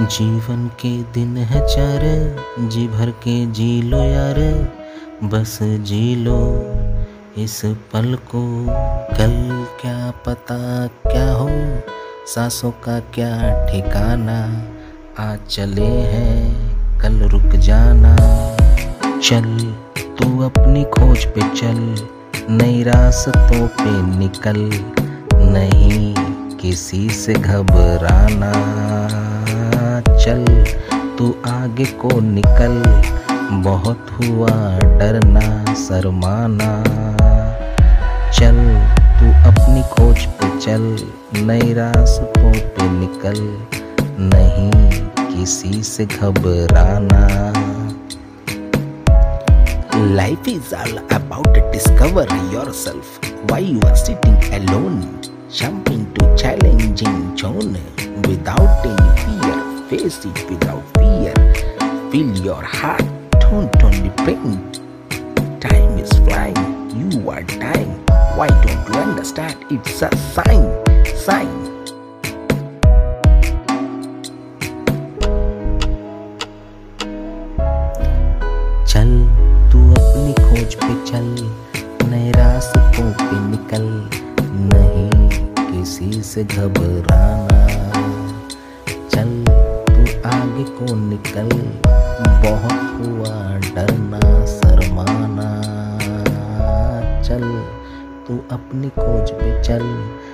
जीवन के दिन है चार, जी भर के जी लो यार। बस जी लो इस पल को, कल क्या पता क्या हो? सांसों का क्या ठिकाना? आज चले हैं, कल रुक जाना। चल तू अपनी खोज पे चल, नई रास्तों पे निकल। नहीं किसी से घबराना। चल, तू आगे को निकल। बहुत हुआ डरना, शर्माना। चल, तू अपनी खोज पे चल, नई रास्तों पे निकल। नहीं किसी से घबराना। Life is all about discover yourself why you are sitting alone jumping to challenging zone without any fear Face it without fear. Feel your heart, don't only pain. Time is flying, you are dying. Why don't you understand? It's a sign, sign. चल तू अपनी खोज पे चल नए रास्तों पे निकल नहीं किसी से घबराना को निकल बहुत हुआ डरना शरमाना। चल तू अपनी खोज पे चल।